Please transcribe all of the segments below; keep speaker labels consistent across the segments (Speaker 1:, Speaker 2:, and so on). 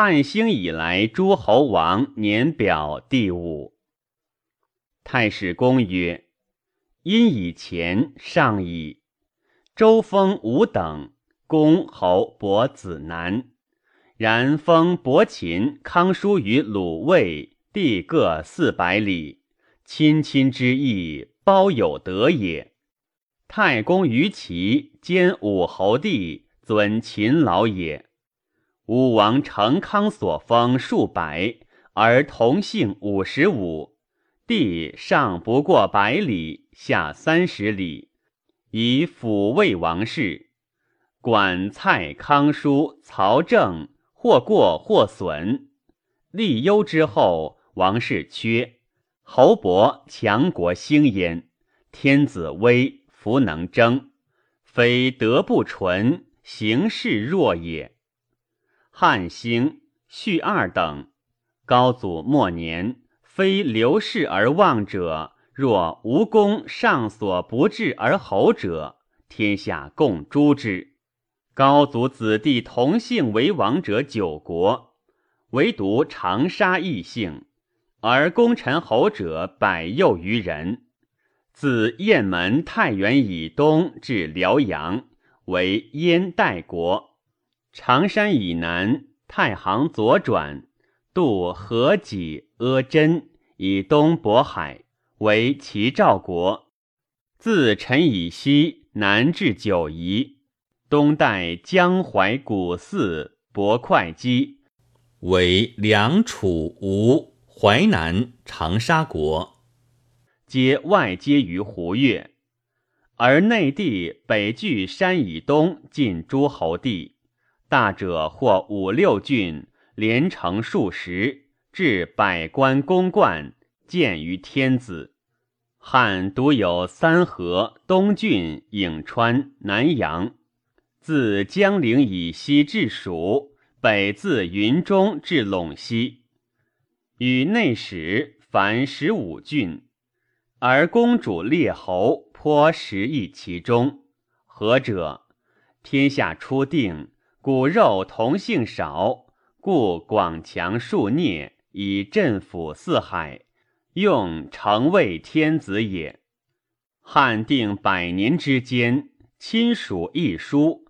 Speaker 1: 汉兴以来诸侯王年表第五。太史公曰：因以前上矣。周封五等，公侯伯子男。然封伯禽、康叔于鲁卫，地各四百里，亲亲之义，包有德也。太公于齐兼武侯地，尊秦老也。武王成康所封数百，而同姓五十五，地上不过百里，下三十里，以抚慰王室。管蔡、康叔、曹正。或过或损，立忧之后，王室缺，侯伯强国兴焉。天子威，弗能争，非德不纯，行事弱也。汉兴，序二等，高祖末年，非刘氏而望者，若无功上所不至而侯者，天下共诛之。高祖子弟同姓为王者九国，唯独长沙异姓，而功臣侯者百又余人。自雁门太原以东至辽阳，为燕代国；常山以南，太行左转，渡河济、阿真，以东渤海，为齐赵国。自陈以西，南至九夷。东带江淮古寺博会稽，
Speaker 2: 为梁楚吴淮南长沙国，
Speaker 1: 皆外接于胡越，而内地北距山以东，近诸侯地，大者或五六郡，连城数十，至百官公冠，见于天子。汉独有三河、东郡、颍川、南阳。自江陵以西至蜀，北自云中至陇西，与内史凡十五郡，而公主列侯颇食邑其中。何者？天下初定，骨肉同姓少，故广强数孽，以镇抚四海，用成为天子也。汉定百年之间，亲属一疏。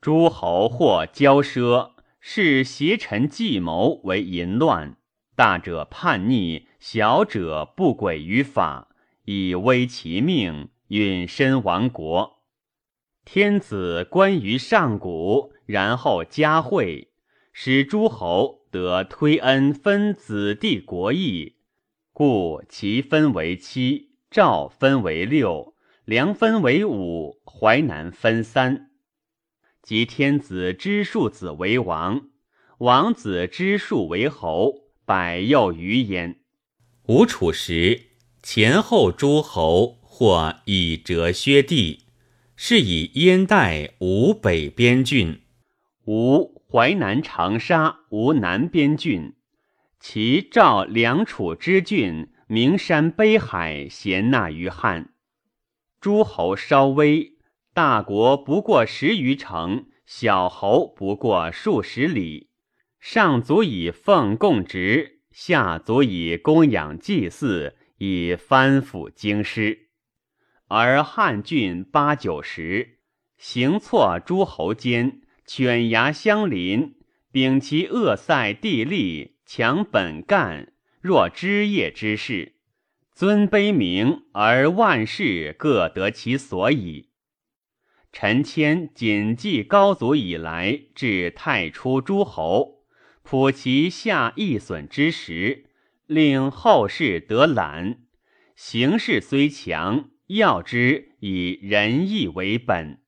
Speaker 1: 诸侯或骄奢，视邪臣计谋为淫乱；大者叛逆，小者不轨于法，以危其命，允身亡国。天子观于上古，然后加惠，使诸侯得推恩分子弟国邑，故齐分为七，赵分为六，梁分为五，淮南分三。即天子之庶子为王，王子之庶为侯，百又余焉。
Speaker 2: 吴楚时，前后诸侯或以折削地，是以燕代吴北边郡，
Speaker 1: 吴淮南长沙吴南边郡，其赵梁楚之郡，名山北海，咸纳于汉。诸侯稍微。大国不过十余城，小侯不过数十里，上足以奉供职，下足以供养祭祀，以藩抚京师。而汉郡八九十，行错诸侯间，犬牙相邻，秉其恶塞地利，强本干，若枝叶之势，尊卑名而万事各得其所矣。陈谦谨记高祖以来至太初诸侯，普其下易损之时，令后世得览。形势虽强，要之以仁义为本。